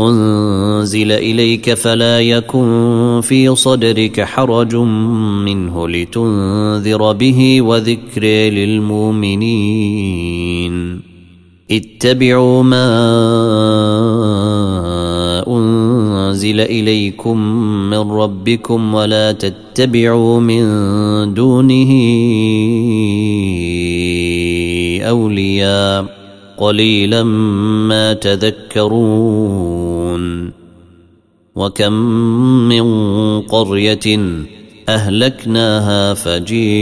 أنزل إليك فلا يكن في صدرك حرج منه لتنذر به وذكر للمؤمنين. اتبعوا ما أنزل إليكم من ربكم ولا تتبعوا من دونه أولياء. قليلا ما تذكرون. وكم من قرية أهلكناها فجيءها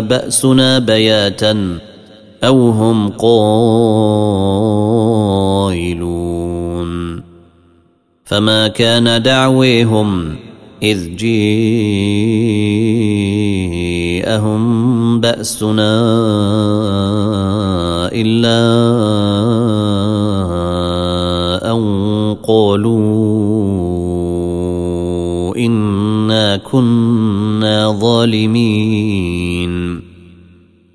بأسنا بياتا أو هم قائلون فما كان دعويهم إذ جيءهم بأسنا إلا قالوا إنا كنا ظالمين.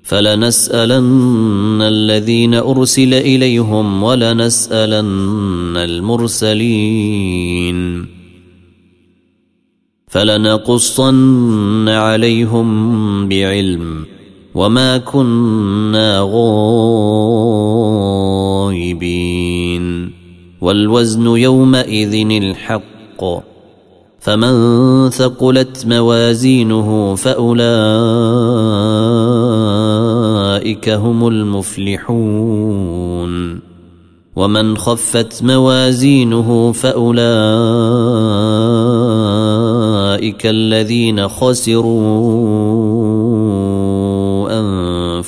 فلنسألن الذين أرسل إليهم ولنسألن المرسلين. فلنقصن عليهم بعلم وما كنا غائبين. والوزن يومئذ الحق. فمن ثقلت موازينه فأولئك هم المفلحون. ومن خفت موازينه فأولئك الذين خسروا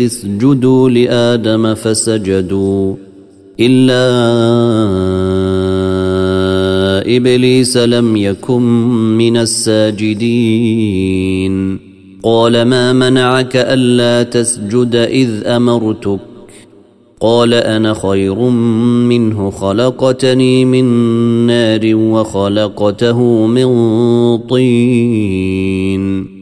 اسجدوا لآدم فسجدوا إلا إبليس لم يكن من الساجدين. قال ما منعك ألا تسجد إذ أمرتك؟ قال أنا خير منه خلقتني من نار وخلقته من طين.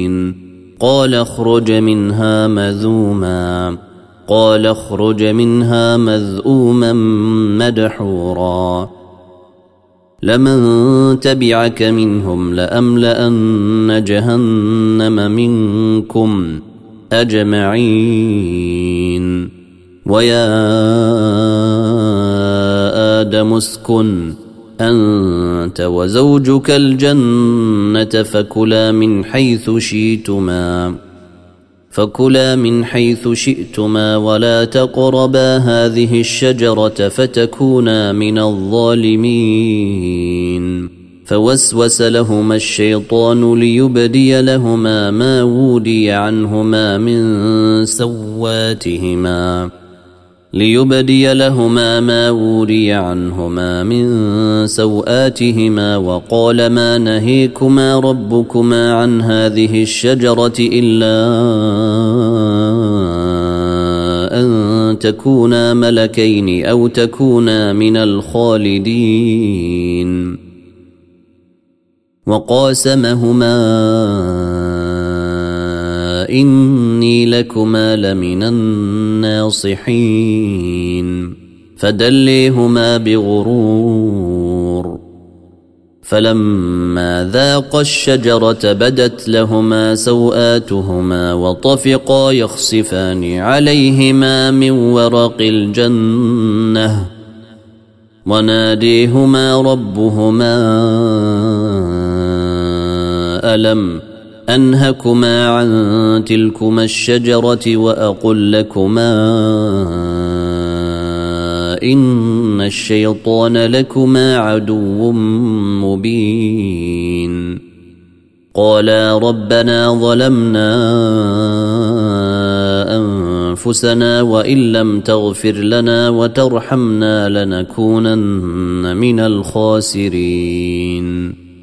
قال اخرج منها مذوما. قال اخرج منها مذءوما مدحورا. لمن تبعك منهم لأملأن جهنم منكم أجمعين. ويا آدم اسكن. أنت وزوجك الجنة فكلا من حيث شئتما فكلا من حيث شئتما ولا تقربا هذه الشجرة فتكونا من الظالمين. فوسوس لهما الشيطان ليبدي لهما ما ودي عنهما من سواتهما. ليبدي لهما ما وري عنهما من سوآتهما وقال ما نهيكما ربكما عن هذه الشجرة إلا أن تكونا ملكين أو تكونا من الخالدين. وقاسمهما إني لكما لمن الناصحين فدليهما بغرور فلما ذاقا الشجرة بدت لهما سوآتهما وطفقا يخصفان عليهما من ورق الجنة وناديهما ربهما ألم أنهكما عن تلكما الشجرة وأقل لكما إن الشيطان لكما عدو مبين. قالا ربنا ظلمنا أنفسنا وإن لم تغفر لنا وترحمنا لنكونن من الخاسرين.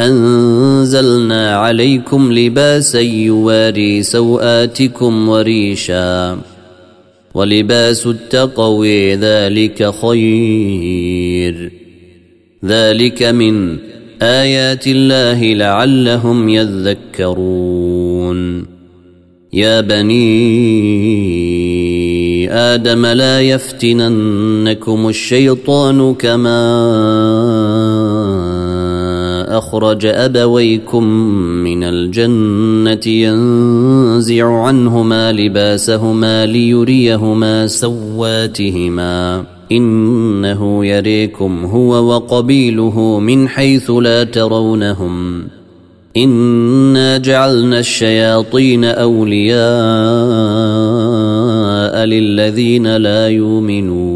أنزلنا عليكم لباسا يواري سوآتكم وريشا ولباس التقوي ذلك خير. ذلك من آيات الله لعلهم يذكرون. يا بني آدم لا يفتننكم الشيطان كما أخرج أبويكم من الجنة ينزع عنهما لباسهما ليريهما سواتهما. إنه يريكم هو وقبيله من حيث لا ترونهم. إنا جعلنا الشياطين أولياء للذين لا يؤمنون.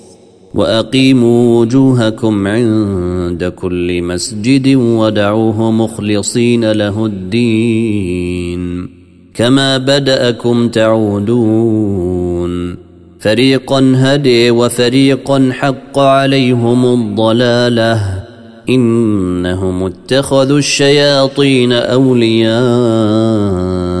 وأقيموا وجوهكم عند كل مسجد ودعوه مخلصين له الدين. كما بدأكم تعودون. فريقا هدي وفريقا حق عليهم الضلالة. إنهم اتخذوا الشياطين أولياء.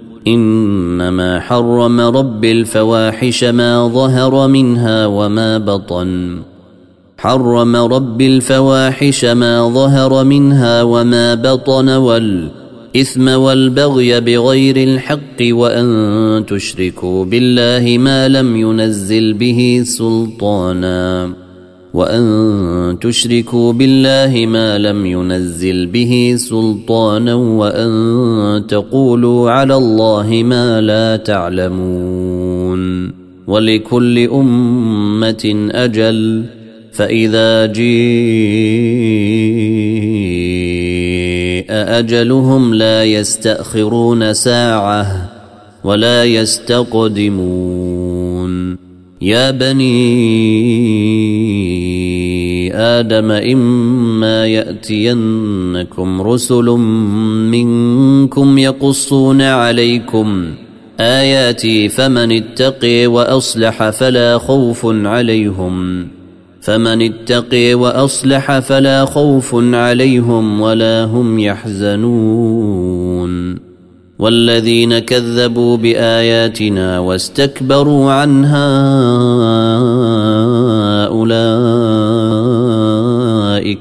إنما حرم رب الفواحش ما ظهر منها وما بطن. حرم رب الفواحش ما ظهر منها وما بطن والإثم والبغي بغير الحق وأن تشركوا بالله ما لم ينزل به سلطانا. وان تشركوا بالله ما لم ينزل به سلطانا وان تقولوا على الله ما لا تعلمون ولكل امه أجل فاذا جيء اجلهم لا يستاخرون ساعه ولا يستقدمون يا بني آدم إما يأتينكم رسل منكم يقصون عليكم آياتي فمن اتقي وأصلح فلا خوف عليهم فمن اتقي وأصلح فلا خوف عليهم ولا هم يحزنون والذين كذبوا بآياتنا واستكبروا عنها أولئك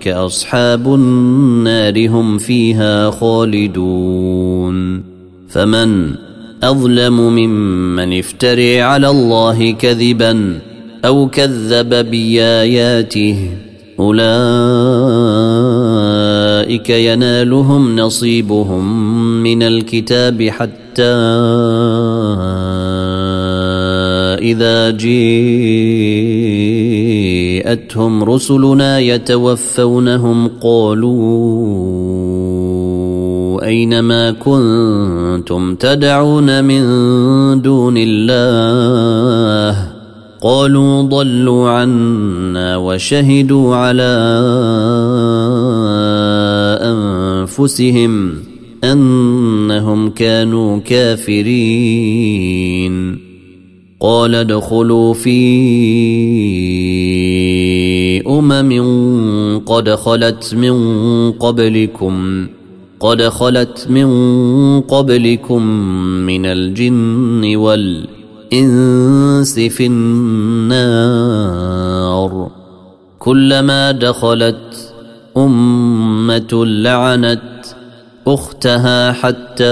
أصحاب النار هم فيها خالدون فمن أظلم ممن افتري على الله كذبا أو كذب بآياته أولئك ينالهم نصيبهم من الكتاب حتى إذا جيءتهم رسلنا يتوفونهم قالوا أين ما كنتم تدعون من دون الله؟ قالوا ضلوا عنا وشهدوا على أنفسهم أنهم كانوا كافرين. قال ادخلوا في أمم قد خلت من قبلكم قد خلت من قبلكم من الجن والإنس الإنس في النار. كلما دخلت أمة لعنت أختها حتى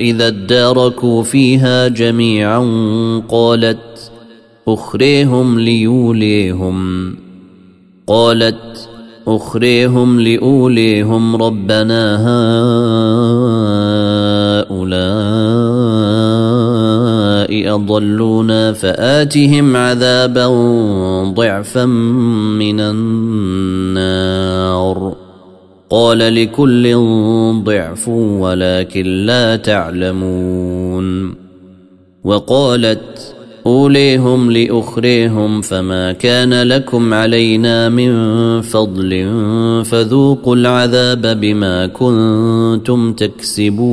إذا اداركوا فيها جميعا قالت أخريهم ليوليهم. قالت أخريهم لأوليهم ربنا هؤلاء أضلونا فآتهم عذابا ضعفا من النار. قال لكل ضعف ولكن لا تعلمون. وقالت أوليهم لأخريهم فما كان لكم علينا من فضل فذوقوا العذاب بما كنتم تكسبون.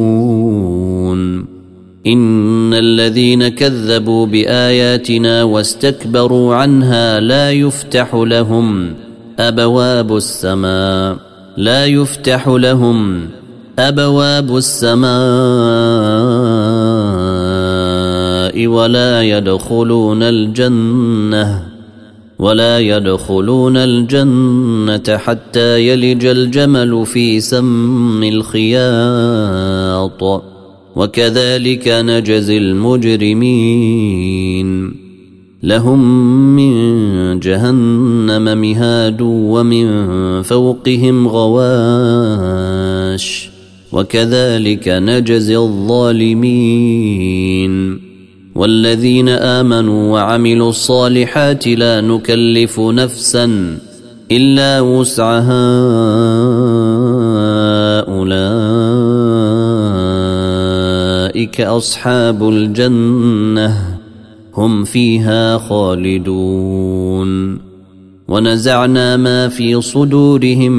إن الذين كذبوا بآياتنا واستكبروا عنها لا يفتح لهم أبواب السماء لا يفتح لهم أبواب السماء ولا يدخلون الجنة ولا يدخلون الجنة حتى يلج الجمل في سم الخياط. وكذلك نجزي المجرمين. لهم من جهنم مهاد ومن فوقهم غواش. وكذلك نجزي الظالمين. والذين آمنوا وعملوا الصالحات لا نكلف نفسا إلا وسعها أولئك أصحاب الجنة هم فيها خالدون. ونزعنا ما في صدورهم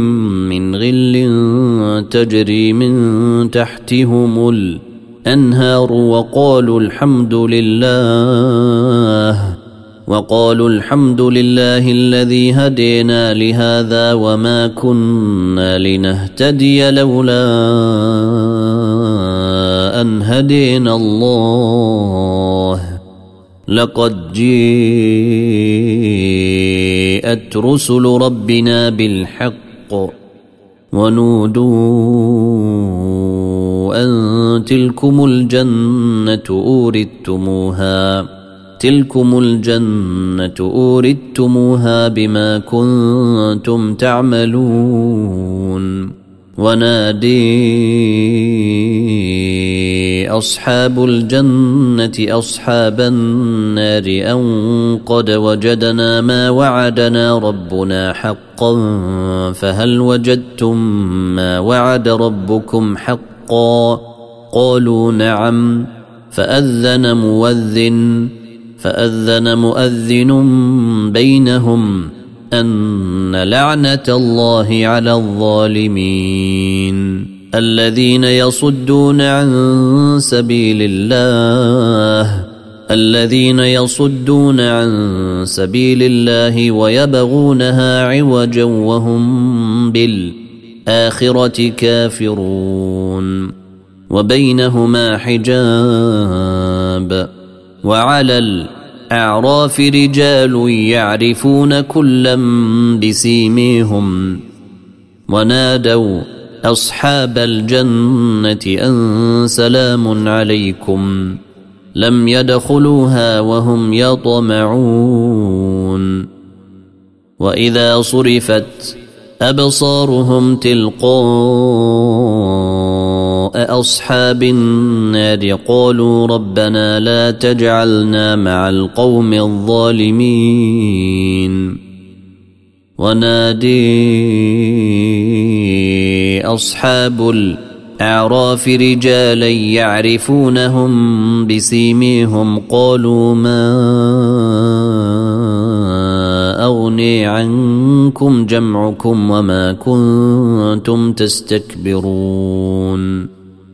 من غل تجري من تحتهم الأنهار وقالوا الحمد لله وقالوا الحمد لله الذي هدينا لهذا وما كنا لنهتدي لولا أن هدينا الله. لقد جيءت رسل ربنا بالحق ونودوا أن تلكم الجنة اورثتموها تلكم الجنة أوردتموها بما كنتم تعملون. ونادي أصحاب الجنة أصحاب النار أن قد وجدنا ما وعدنا ربنا حقا فهل وجدتم ما وعد ربكم حقا قالوا نعم فأذن مؤذن فأذن مؤذن بينهم أن لعنة الله على الظالمين الذين يصدون عن سبيل الله الذين يصدون عن سبيل الله ويبغونها عوجا وهم بالآخرة كافرون. وبينهما حجاب وعلى الأعراف رجال يعرفون كلا بسيميهم ونادوا أصحاب الجنة أن سلام عليكم لم يدخلوها وهم يطمعون وإذا صرفت أبصارهم تلقاء أصحاب النار قالوا ربنا لا تجعلنا مع القوم الظالمين. ونادي أصحاب الأعراف رجالا يعرفونهم بسيميهم قالوا ما أغني عنكم جمعكم وما كنتم تستكبرون.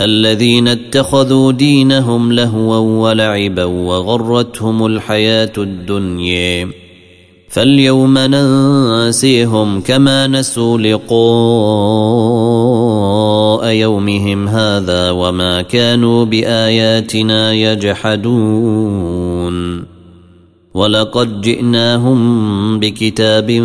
الذين اتخذوا دينهم لهوا ولعبا وغرتهم الحياة الدنيا. فاليوم ننسيهم كما نسوا لقاء يومهم هذا وما كانوا بآياتنا يجحدون. ولقد جئناهم بكتاب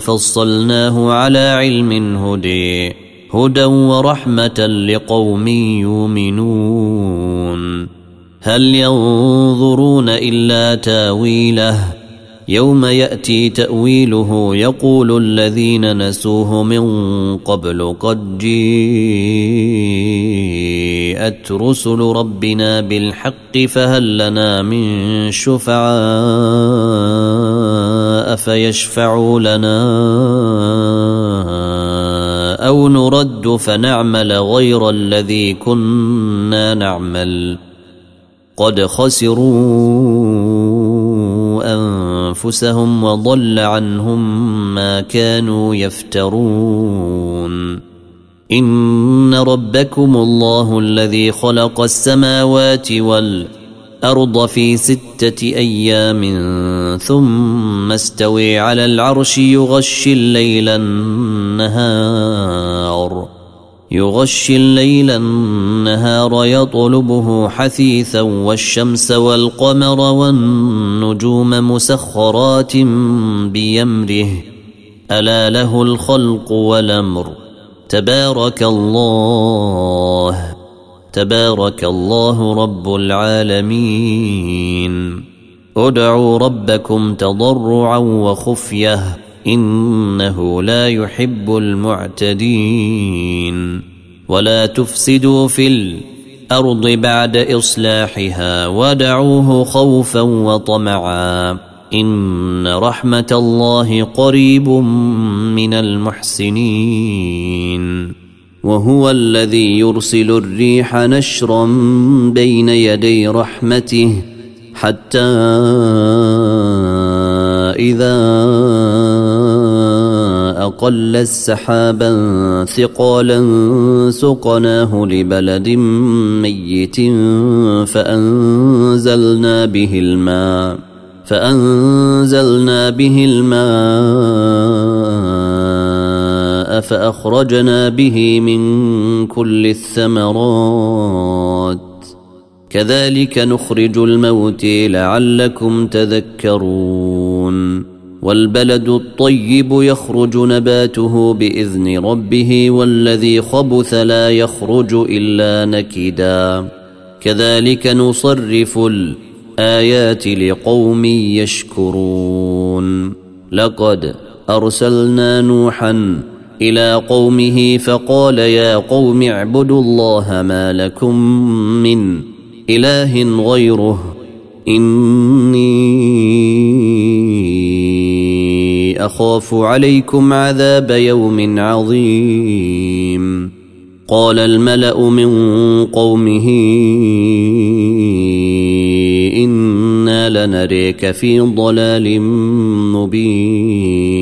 فصلناه على علم هدي. هدى ورحمة لقوم يؤمنون. هل ينظرون إلا تاويله؟ يوم يأتي تأويله يقول الذين نسوه من قبل قد جيءت رسل ربنا بالحق فهل لنا من شفعاء فيشفعوا لنا أو نرد فنعمل غير الذي كنا نعمل. قد خسروا أنفسهم وضل عنهم ما كانوا يفترون. إن ربكم الله الذي خلق السماوات والارض في ستة أيام ثم استوي على العرش يغشي الليل النهار. يغشي الليل النهار يطلبه حثيثا والشمس والقمر والنجوم مسخرات بيمره ألا له الخلق والأمر. تبارك الله. تبارك الله رب العالمين. ادعوا ربكم تضرعا وخفية إنه لا يحب المعتدين. ولا تفسدوا في الأرض بعد إصلاحها ودعوه خوفا وطمعا. إن رحمة الله قريب من المحسنين. وهو الذي يرسل الريح نشرا بين يدي رحمته حتى إذا أقل السحابا ثقالا سقناه لبلد ميت فأنزلنا به الماء فأنزلنا به الماء فأخرجنا به من كل الثمرات. كذلك نخرج الموت لعلكم تذكرون. والبلد الطيب يخرج نباته بإذن ربه والذي خبث لا يخرج إلا نكدا. كذلك نصرف الآيات لقوم يشكرون. لقد أرسلنا نوحا إلى قومه فقال يا قوم اعبدوا الله ما لكم من إله غيره إني أخاف عليكم عذاب يوم عظيم. قال الملأ من قومه إنا لنريك في ضلال مبين.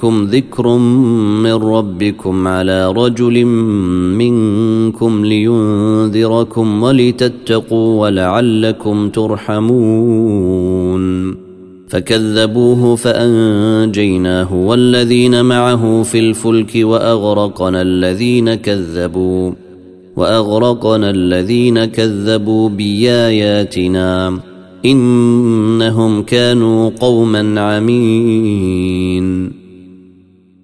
جاءكم ذكر من ربكم على رجل منكم لينذركم ولتتقوا ولعلكم ترحمون. فكذبوه فأنجيناه والذين معه في الفلك وأغرقنا الذين كذبوا وأغرقنا الذين كذبوا بآياتنا. إنهم كانوا قوما عمين.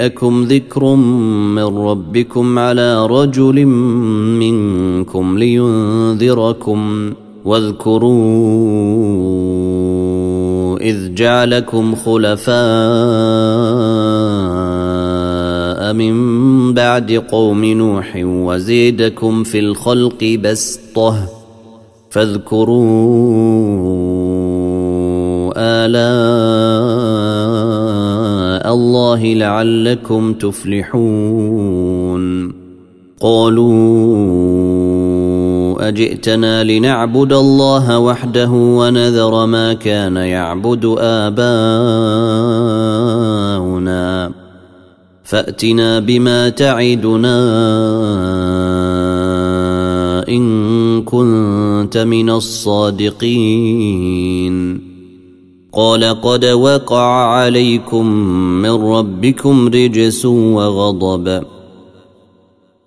جاءكم ذكر من ربكم على رجل منكم لينذركم واذكروا إذ جعلكم خلفاء من بعد قوم نوح وزيدكم في الخلق بسطة فاذكروا آلاء الله لعلكم تفلحون. قالوا أجئتنا لنعبد الله وحده ونذر ما كان يعبد آباؤنا. فأتنا بما تعدنا إن كنت من الصادقين. قال قد وقع عليكم من ربكم رجس وغضب.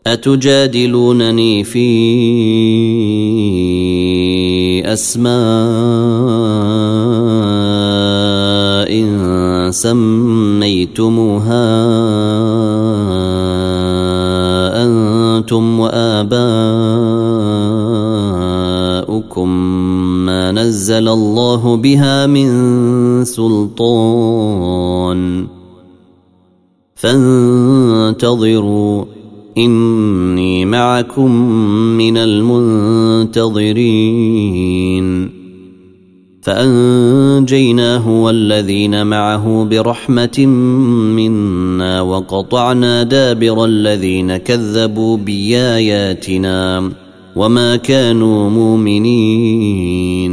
أتجادلونني في أسماء سميتموها أنتم وآباؤكم ما نزل الله بها من سلطان. فانتظروا إني معكم من المنتظرين. فأنجيناه والذين معه برحمة منا وقطعنا دابر الذين كذبوا بآياتنا وما كانوا مؤمنين.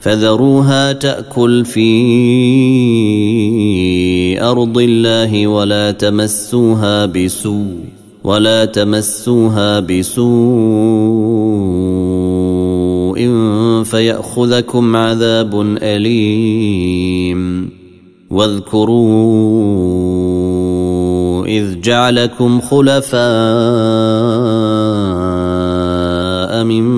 فذروها تأكل في أرض الله ولا تمسوها بسوء ولا تمسوها بسوء فيأخذكم عذاب أليم واذكروا إذ جعلكم خلفاء من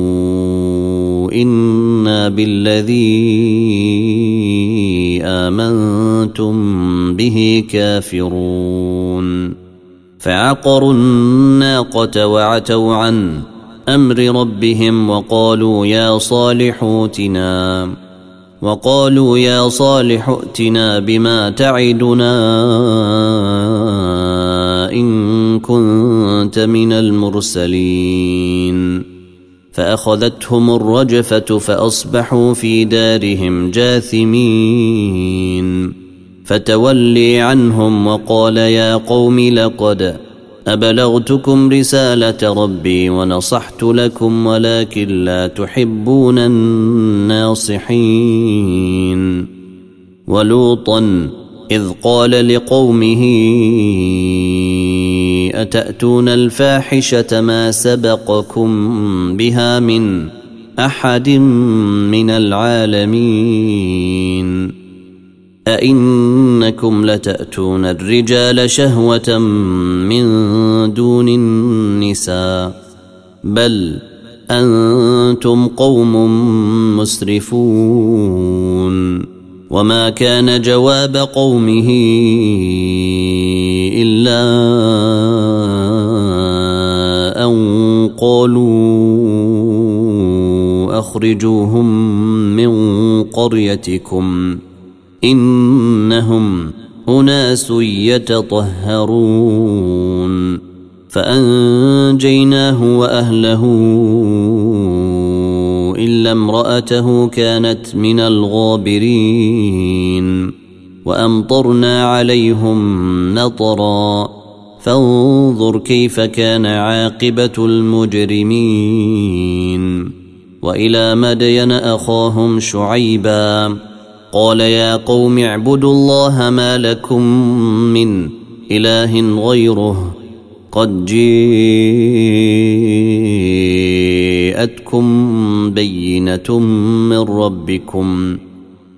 أنا بالذي امنتم به كافرون فعقروا الناقه وعتوا عن أمر ربهم وقالوا يا صالح ائتنا وقالوا يا صالح ائتنا بما تعدنا ان كنت من المرسلين فأخذتهم الرجفة فأصبحوا في دارهم جاثمين. فتولي عنهم وقال يا قوم لقد أبلغتكم رسالة ربي ونصحت لكم ولكن لا تحبون الناصحين. ولوطا إذ قال لقومه أتأتون الفاحشة ما سبقكم بها من أحد من العالمين أئنكم لتأتون الرجال شهوة من دون النساء بل أنتم قوم مسرفون وما كان جواب قومه إلا قالوا أخرجوهم من قريتكم إنهم أناس يتطهرون فأنجيناه وأهله إلا امرأته كانت من الغابرين وأمطرنا عليهم نطرًا فانظر كيف كان عاقبة المجرمين. وإلى مدين أخاهم شعيبا. قال يا قوم اعبدوا الله ما لكم من إله غيره قد جيءتكم بينة من ربكم.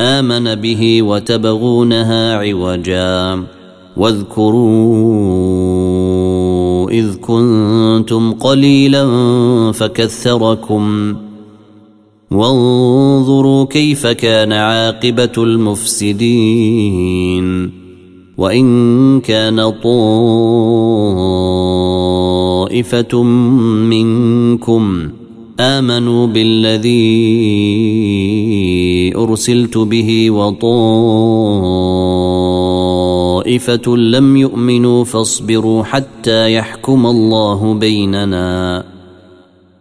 آمن به وتبغونها عوجا واذكروا إذ كنتم قليلا فكثركم وانظروا كيف كان عاقبة المفسدين وإن كان طائفة منكم آمنوا بالذي أرسلت به وطائفة لم يؤمنوا فاصبروا حتى يحكم الله بيننا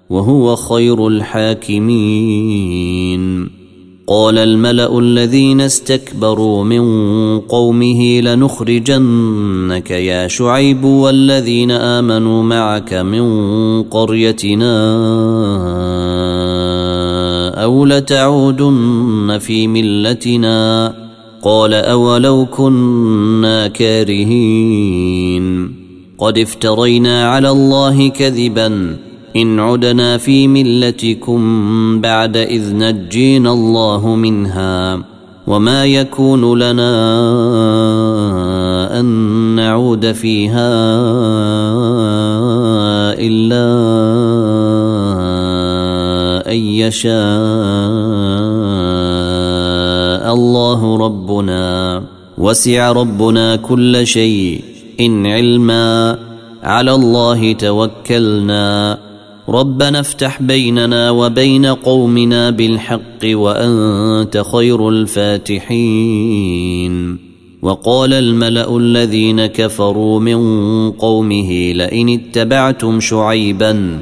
وهو خير الحاكمين. قال الملأ الذين استكبروا من قومه لنخرجنك يا شعيب والذين آمنوا معك من قريتنا أو لتعودن في ملتنا قال اولو كنا كارهين قد افترينا على الله كذبا إن عدنا في ملتكم بعد إذ نجينا الله منها وما يكون لنا أن نعود فيها إلا أن يشاء الله ربنا وسع ربنا كل شيء إن علما على الله توكلنا ربنا افتح بيننا وبين قومنا بالحق وانت خير الفاتحين وقال الملا الذين كفروا من قومه لئن اتبعتم شعيبا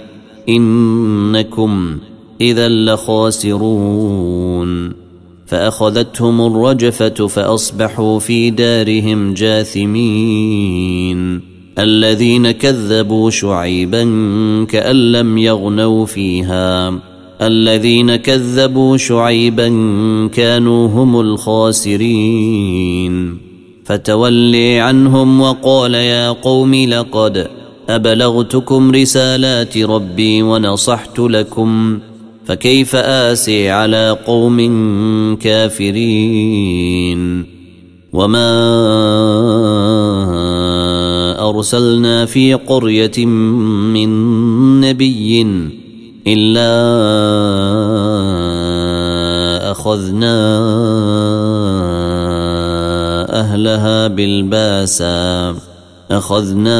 انكم إذا لخاسرون. فأخذتهم الرجفة فأصبحوا في دارهم جاثمين. الذين كذبوا شعيبا كأن لم يغنوا فيها. الذين كذبوا شعيبا كانوا هم الخاسرين. فتولي عنهم وقال يا قوم لقد أبلغتكم رسالات ربي ونصحت لكم. فكيف آسي على قوم كافرين؟ وما أرسلنا في قرية من نبي إلا أخذنا أهلها بالباسا. أخذنا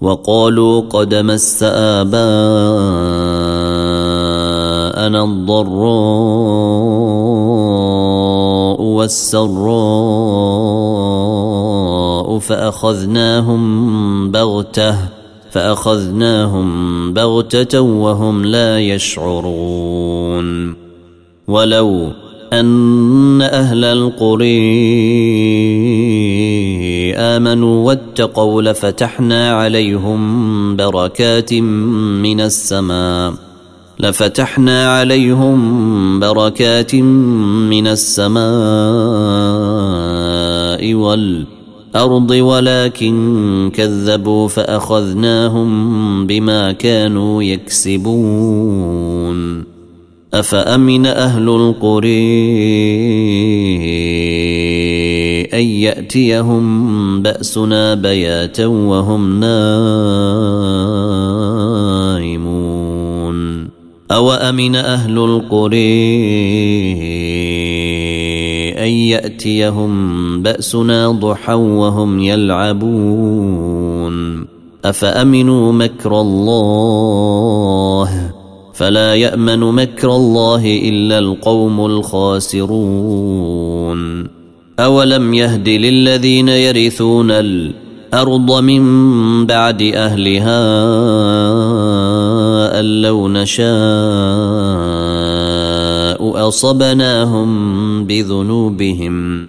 وقالوا قد مس آباءنا الضراء والسراء فأخذناهم بغتة فأخذناهم بغتة وهم لا يشعرون. ولو أن أهل القرى آمنوا واتقوا لفتحنا عليهم بركات من السماء. لفتحنا عليهم بركات من السماء والأرض ولكن كذبوا فأخذناهم بما كانوا يكسبون. أفأمن أهل القرى أن يأتيهم بأسنا بياتا وهم نائمون. أوأمن أهل القرى أن يأتيهم بأسنا ضحى وهم يلعبون؟ أفأمنوا مكر الله؟ فلا يأمن مكر الله إلا القوم الخاسرون. أولم يهد للذين يرثون الأرض من بعد أهلها أن لو نشاء أصبناهم بذنوبهم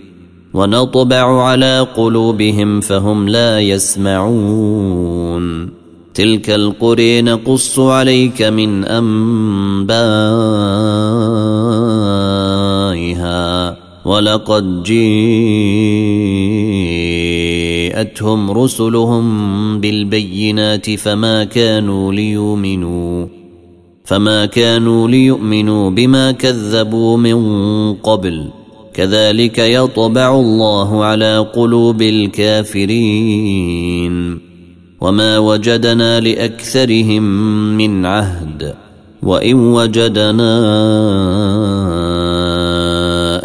ونطبع على قلوبهم فهم لا يسمعون تلك القرى نقص عليك من انبائها ولقد جيءتهم رسلهم بالبينات فما كانوا ليؤمنوا فما كانوا ليؤمنوا بما كذبوا من قبل. كذلك يطبع الله على قلوب الكافرين. وما وجدنا لأكثرهم من عهد وإن وجدنا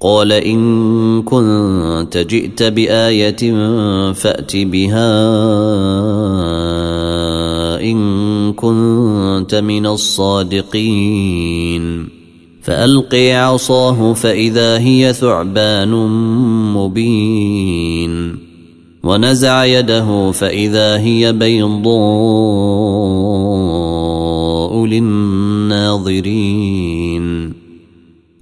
قال إن كنت جئت بآية فأت بها إن كنت من الصادقين. فألقي عصاه فإذا هي ثعبان مبين. ونزع يده فإذا هي بيضاء للناظرين.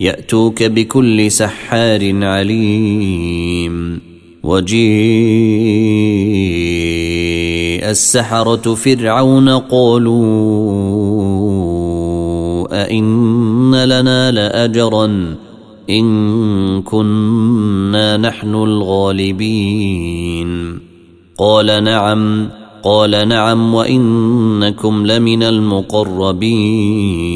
يأتوك بكل سحار عليم. وجيء السحرة فرعون قالوا أئن لنا لأجرا إن كنا نحن الغالبين. قال نعم قال نعم وإنكم لمن المقربين.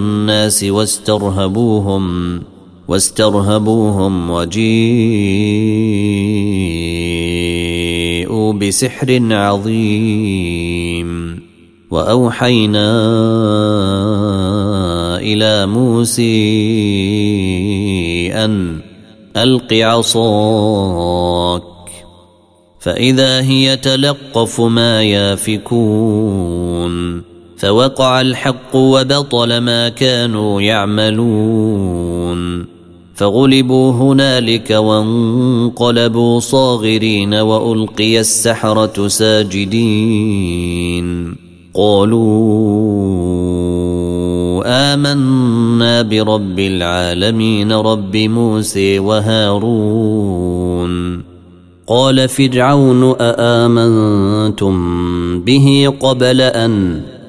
واسترهبوهم واسترهبوهم وجيءوا بسحر عظيم. وأوحينا إلى موسى أن ألق عصاك فإذا هي تلقف ما يافكون. فوقع الحق وبطل ما كانوا يعملون. فغلبوا هنالك وانقلبوا صاغرين وألقي السحرة ساجدين. قالوا آمنا برب العالمين رب موسى وهارون. قال فرعون أآمنتم به قبل أن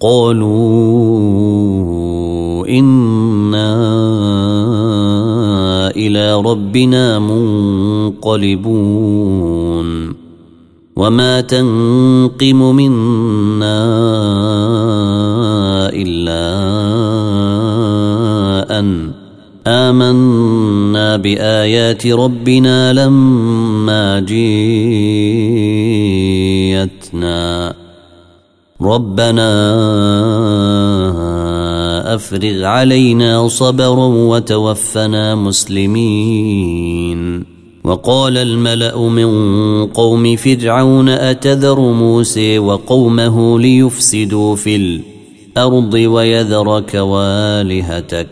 قالوا أنا إلى ربنا منقلبون وما تنقم منا الا ان امنا بايات ربنا لما جيتنا ربنا أفرغ علينا صبرا وتوفنا مسلمين. وقال الملأ من قوم فرعون أتذر موسى وقومه ليفسدوا في الأرض ويذرك والهتك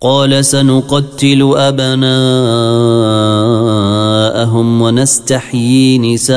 قال سنقتل أبناءهم ونستحيي نساءهم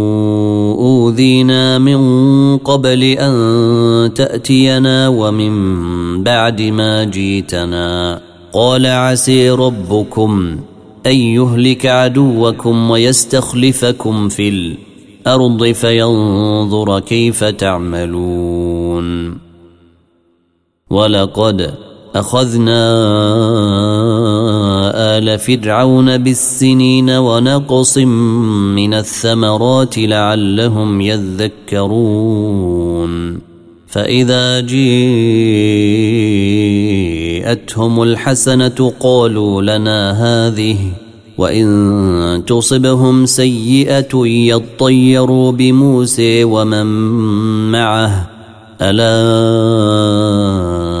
اوذينا من قبل أن تأتينا ومن بعد ما جيتنا. قال عسي ربكم أن يهلك عدوكم ويستخلفكم في الأرض فينظر كيف تعملون. ولقد أخذنا آل فرعون بالسنين ونقص من الثمرات لعلهم يذكرون. فإذا جيءتهم الحسنة قالوا لنا هذه وإن تصبهم سيئة يطيروا بموسى ومن معه. ألا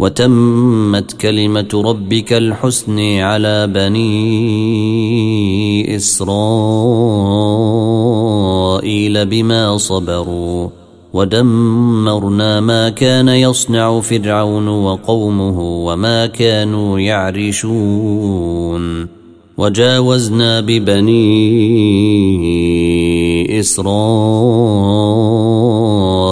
وتمت كلمة ربك الحسن على بني إسرائيل بما صبروا ودمرنا ما كان يصنع فرعون وقومه وما كانوا يعرشون وجاوزنا ببني إسرائيل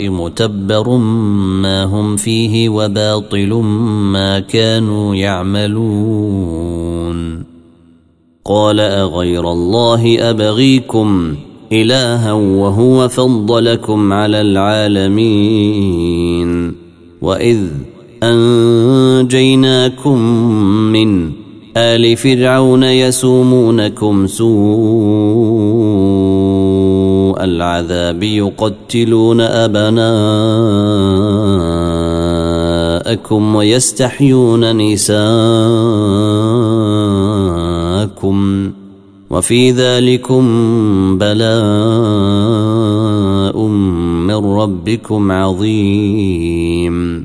متبر ما هم فيه وباطل ما كانوا يعملون. قال أغير الله أبغيكم إلها وهو فضلكم على العالمين. وإذ أنجيناكم من آل فرعون يسومونكم سوء العذاب يقتلون أبناءكم ويستحيون نساءكم وفي ذلكم بلاء من ربكم عظيم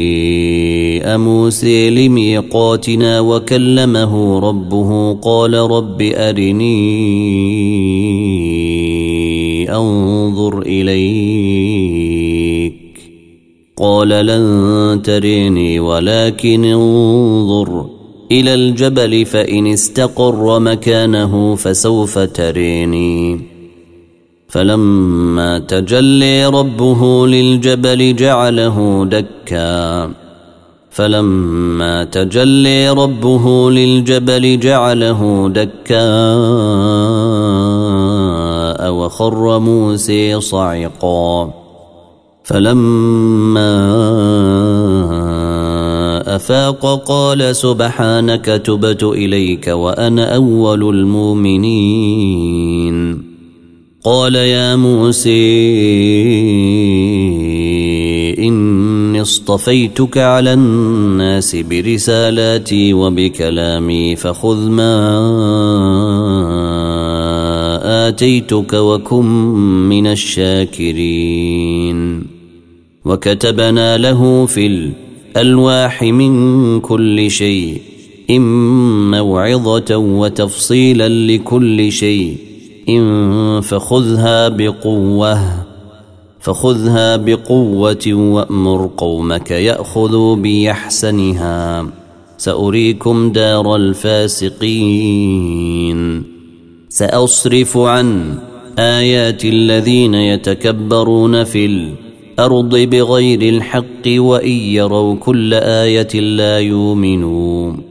موسى لميقاتنا وكلمه ربه قال رب أرني أنظر إليك. قال لن تريني ولكن انظر إلى الجبل فإن استقر مكانه فسوف تريني. فلما تجلي ربه للجبل جعله دكا. فلما تجلي ربه للجبل جعله دكا وخر موسى صعقا فلما أفاق قال سبحانك تبت إليك وأنا أول المؤمنين. قال يا موسى اصطفيتك على الناس برسالاتي وبكلامي فخذ ما آتيتك وكن من الشاكرين. وكتبنا له في الألواح من كل شيء إن موعظة وتفصيلا لكل شيء إن فخذها بقوة. فخذها بقوة وأمر قومك يأخذوا بيحسنها. سأريكم دار الفاسقين. سأصرف عن آيات الذين يتكبرون في الأرض بغير الحق وإن يروا كل آية لا يؤمنون.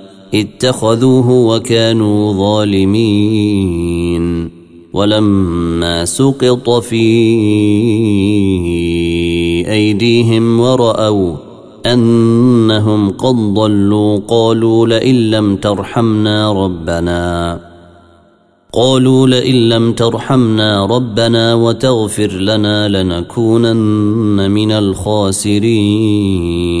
اتخذوه وكانوا ظالمين ولما سقط في أيديهم ورأوا أنهم قد ضلوا قالوا لئن لم ترحمنا ربنا قالوا لئن لم ترحمنا ربنا وتغفر لنا لنكونن من الخاسرين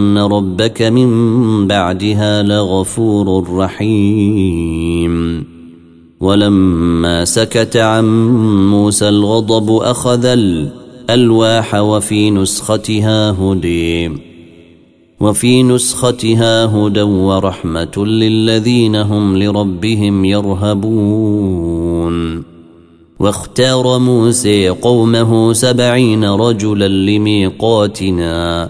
ربك من بعدها لغفور رحيم. ولما سكت عن موسى الغضب أخذ الألواح وفي نسختها هدي. وفي نسختها هدى ورحمة للذين هم لربهم يرهبون. واختار موسى قومه سبعين رجلا لميقاتنا.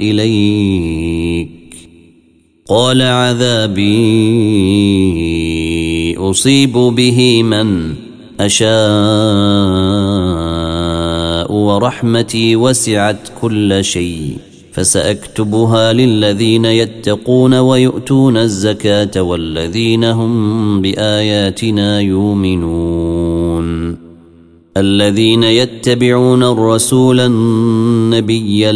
إليك. قال عذابي أصيب به من أشاء ورحمتي وسعت كل شيء فسأكتبها للذين يتقون ويؤتون الزكاة والذين هم بآياتنا يؤمنون. الذين يتبعون الرسول النبي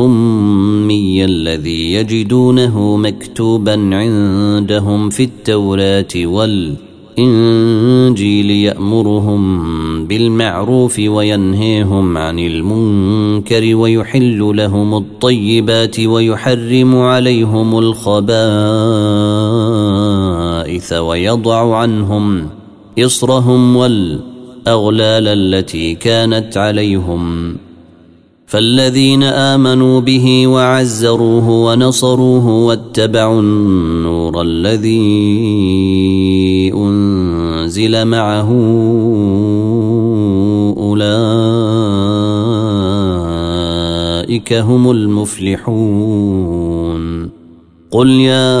الأمي الذي يجدونه مكتوبا عندهم في التوراة والإنجيل الإنجيل يأمرهم بالمعروف وينهيهم عن المنكر ويحل لهم الطيبات ويحرم عليهم الخبائث ويضع عنهم إصرهم والأغلال التي كانت عليهم. فالذين آمنوا به وعزروه ونصروه واتبعوا النور الذي أنزل معه أولئك هم المفلحون. قل يا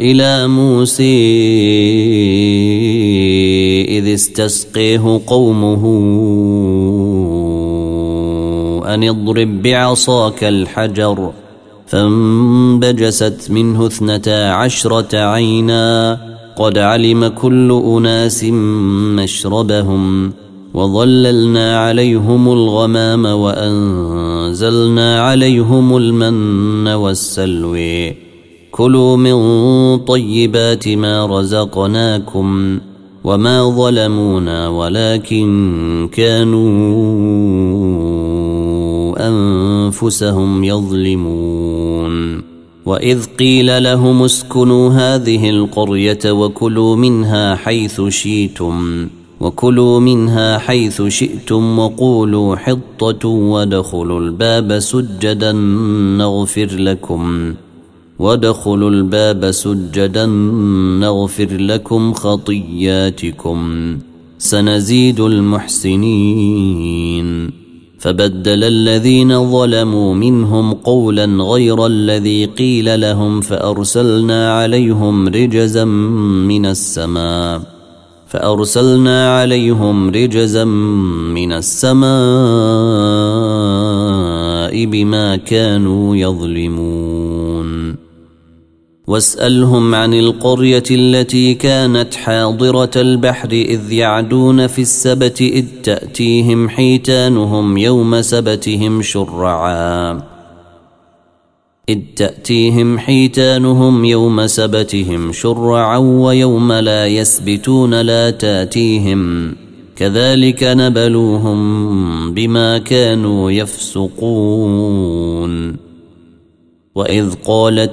إلى موسى إذ استسقيه قومه أن اضرب بعصاك الحجر فانبجست منه اثنتا عشرة عينا قد علم كل أناس مشربهم وظللنا عليهم الغمام وأنزلنا عليهم المن والسلوي كلوا من طيبات ما رزقناكم وما ظلمونا ولكن كانوا أنفسهم يظلمون. وإذ قيل لهم اسكنوا هذه القرية وكلوا منها حيث شئتم وكلوا منها حيث شئتم وقولوا حطة وادخلوا الباب سجدا نغفر لكم. وادخلوا الباب سجدا نغفر لكم خطياتكم سنزيد المحسنين فبدل الذين ظلموا منهم قولا غير الذي قيل لهم فأرسلنا عليهم رجزا من السماء فأرسلنا عليهم رجزا من السماء بما كانوا يظلمون واسألهم عن القرية التي كانت حاضرة البحر إذ يعدون في السبت إذ تأتيهم حيتانهم يوم سبتهم شرعا. إذ تأتيهم حيتانهم يوم سبتهم شرعا ويوم لا يسبتون لا تأتيهم. كذلك نبلوهم بما كانوا يفسقون. وإذ قالت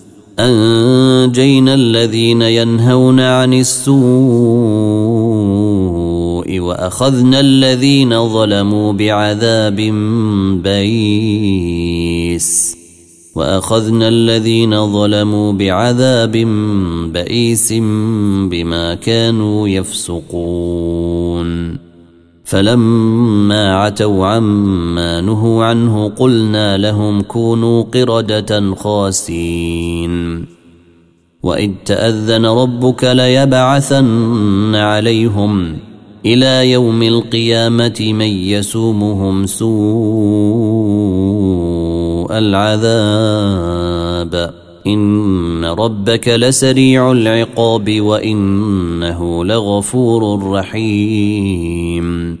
أنجينا الذين ينهون عن السوء وأخذنا الذين ظلموا بعذاب بئيس وأخذنا الذين ظلموا بعذاب بئيس بما كانوا يفسقون فلما عتوا عما نهوا عنه قلنا لهم كونوا قردة خاسين. وإذ تأذن ربك ليبعثن عليهم إلى يوم القيامة من يسومهم سوء العذاب. إن ربك لسريع العقاب وإنه لغفور رحيم.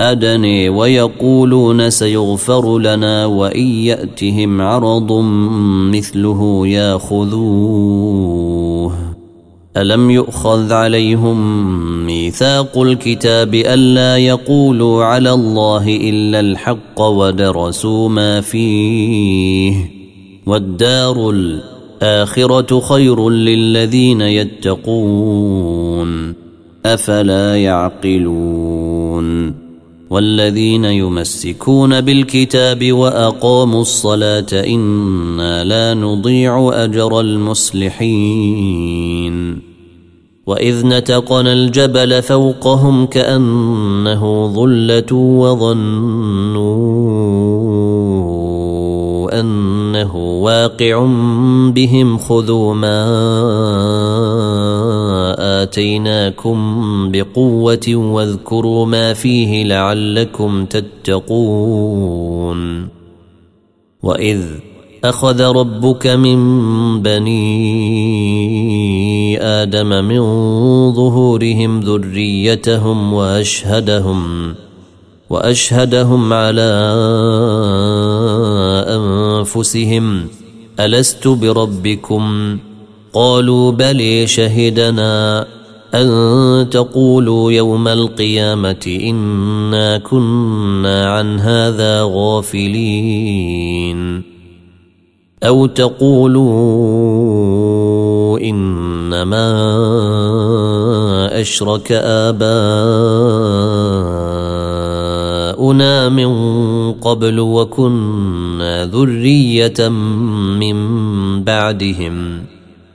الادني ويقولون سيغفر لنا وإن يأتهم عرض مثله ياخذوه. ألم يؤخذ عليهم ميثاق الكتاب ألا يقولوا على الله إلا الحق ودرسوا ما فيه؟ والدار الآخرة خير للذين يتقون. أفلا يعقلون؟ والذين يمسكون بالكتاب وأقاموا الصلاة إنا لا نضيع أجر المصلحين. وإذ نتقنا الجبل فوقهم كأنه ظلة وظنوا أنه واقع بهم خذوا ما اتيناكم بقوه واذكروا ما فيه لعلكم تتقون واذ اخذ ربك من بني آدم من ظهورهم ذريتهم واشهدهم واشهدهم على انفسهم الست بربكم قالوا بلي شهدنا أن تقولوا يوم القيامة إنا كنا عن هذا غافلين. أو تقولوا إنما أشرك آباؤنا من قبل وكنا ذرية من بعدهم.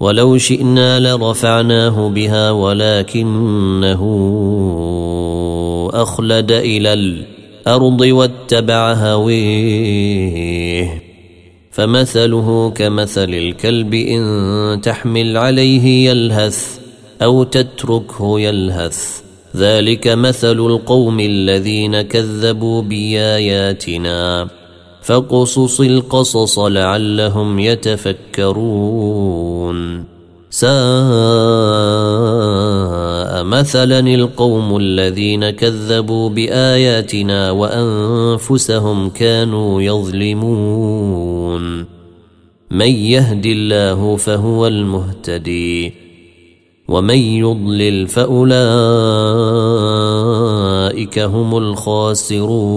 ولو شئنا لرفعناه بها ولكنه أخلد إلى الأرض واتبع هويه. فمثله كمثل الكلب إن تحمل عليه يلهث أو تتركه يلهث. ذلك مثل القوم الذين كذبوا بآياتنا. فقصص القصص لعلهم يتفكرون. ساء مثلا القوم الذين كذبوا بآياتنا وأنفسهم كانوا يظلمون. من يهد الله فهو المهتدي ومن يضلل فأولئك هم الخاسرون.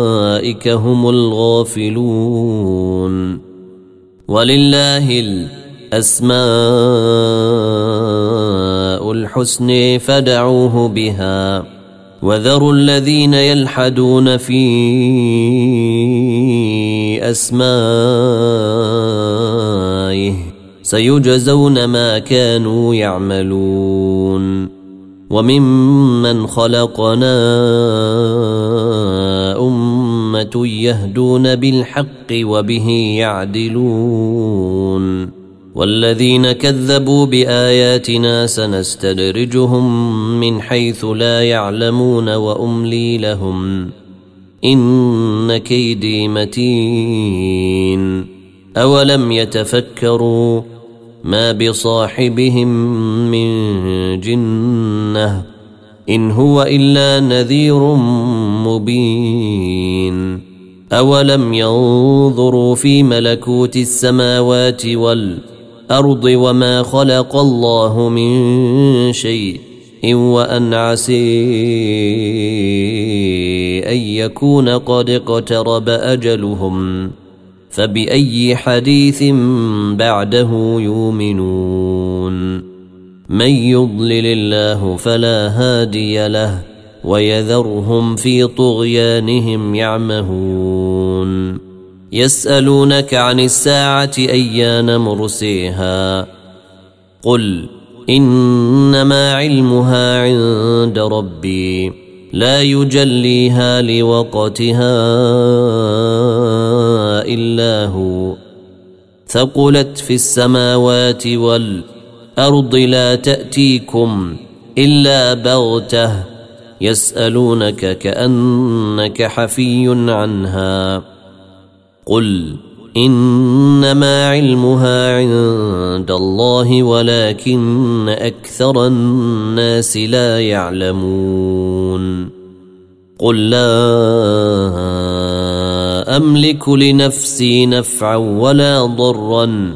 هم الغافلون. ولله الأسماء الحسن فدعوه بها. وذروا الذين يلحدون في أسمائه. سيجزون ما كانوا يعملون. وممن خلقنا يهدون بالحق وبه يعدلون. والذين كذبوا بآياتنا سنستدرجهم من حيث لا يعلمون وأملي لهم. إن كيدي متين. أولم يتفكروا ما بصاحبهم من جنة إن هو إلا نذير مبين. أولم ينظروا في ملكوت السماوات والأرض وما خلق الله من شيء إن وأن عسي أن يكون قد اقترب أجلهم فبأي حديث بعده يؤمنون. من يضلل الله فلا هادي له ويذرهم في طغيانهم يعمهون. يسألونك عن الساعة أيان مرسيها. قل إنما علمها عند ربي لا يجليها لوقتها إلا هو. ثقلت في السماوات والارض لا تأتيكم إلا بغتة يسألونك كأنك حفي عنها. قل إنما علمها عند الله ولكن أكثر الناس لا يعلمون. قل لا أملك لنفسي نفعا ولا ضرا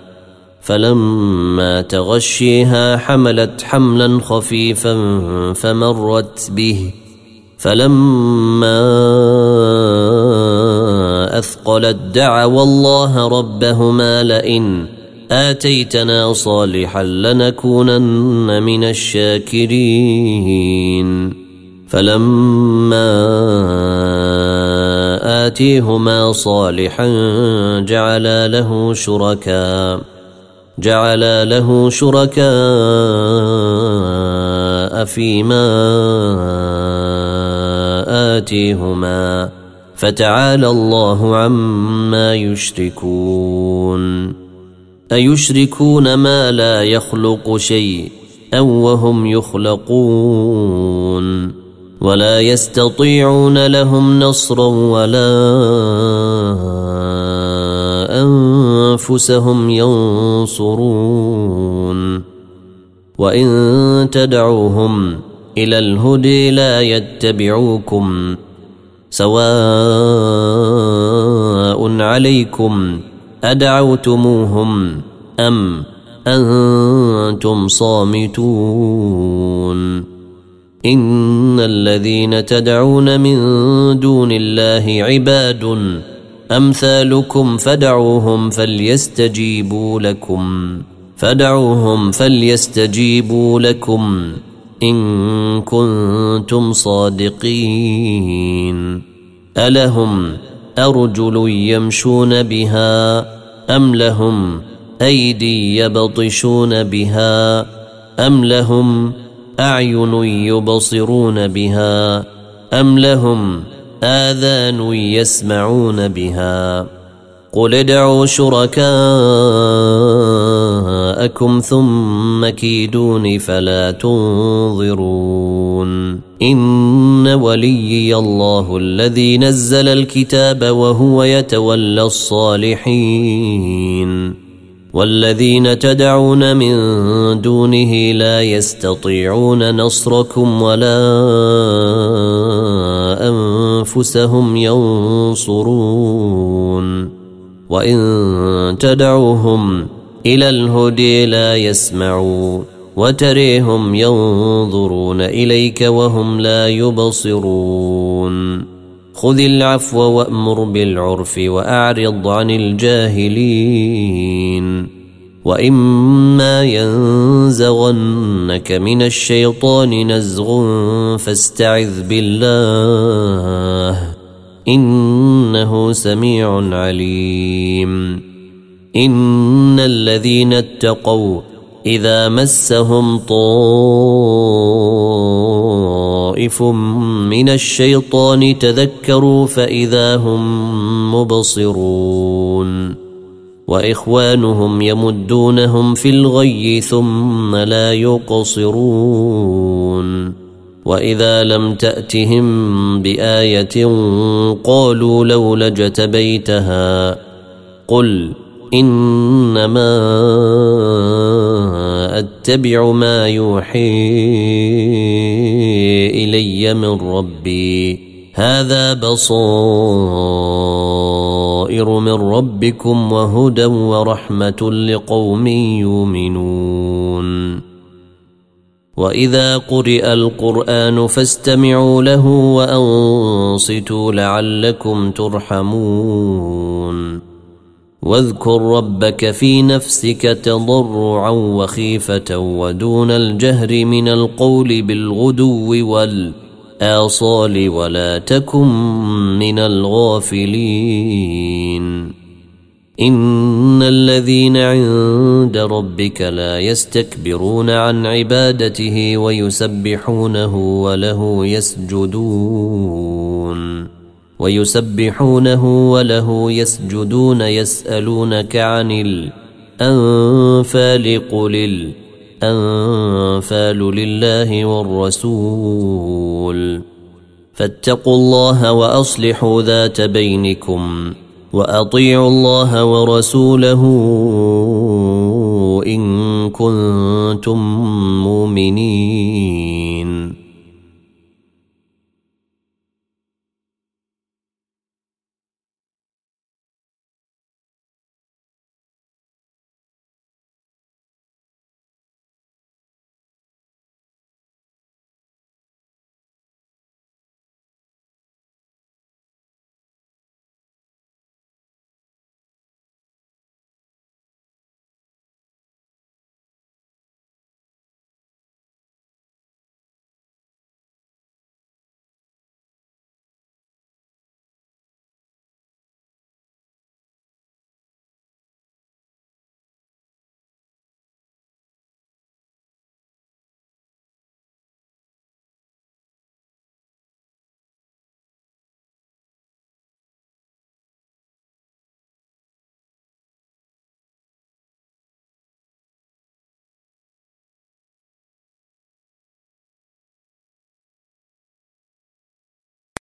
فلما تغشيها حملت حملا خفيفا فمرت به. فلما أثقلت دعوا الله ربهما لئن آتيتنا صالحا لنكونن من الشاكرين. فلما آتيهما صالحا جعلا له شركاء. جعلا له شركاء فيما آتيهما فتعالى الله عما يشركون. أيشركون ما لا يخلق شيء أو وهم يخلقون. ولا يستطيعون لهم نصرا ولا أنفسهم ينصرون. وإن تدعوهم إلى الهدي لا يتبعوكم سواء عليكم أدعوتموهم أم أنتم صامتون. إن الذين تدعون من دون الله عباد أمثالكم فدعوهم فليستجيبوا لكم فدعوهم فليستجيبوا لكم إن كنتم صادقين. ألهم أرجل يمشون بها أم لهم أيدي يبطشون بها أم لهم أعين يبصرون بها أم لهم آذان يسمعون بها. قل ادعوا شركاءكم ثم كيدون فلا تنظرون. إن وليي الله الذي نزل الكتاب وهو يتولى الصالحين. والذين تدعون من دونه لا يستطيعون نصركم ولا أنفسهم ينصرون. وإن تدعوهم إلى الهدي لا يسمعوا. وتريهم ينظرون إليك وهم لا يبصرون. خذ العفو وأمر بالعرف وأعرض عن الجاهلين. واما ينزغنك من الشيطان نزغ فاستعذ بالله انه سميع عليم ان الذين اتقوا اذا مسهم طائف من الشيطان تذكروا فاذا هم مبصرون وإخوانهم يمدونهم في الغي ثم لا يقصرون. وإذا لم تأتهم بآية قالوا لولا اجتبيتها قل إنما أتبع ما يوحي إلي من ربي. هذا بصائر من ربكم وهدى ورحمة لقوم يؤمنون. وإذا قرئ القرآن فاستمعوا له وأنصتوا لعلكم ترحمون. واذكر ربك في نفسك تضرعا وخيفة ودون الجهر من القول بالغدو والاصال ولا تكن من الغافلين. إن الذين عند ربك لا يستكبرون عن عبادته ويسبحونه وله يسجدون. ويسبحونه وله يسجدون يسألونك عن الأنفال قل الأنفال لله والرسول. فاتقوا الله وأصلحوا ذات بينكم وأطيعوا الله ورسوله إن كنتم مؤمنين.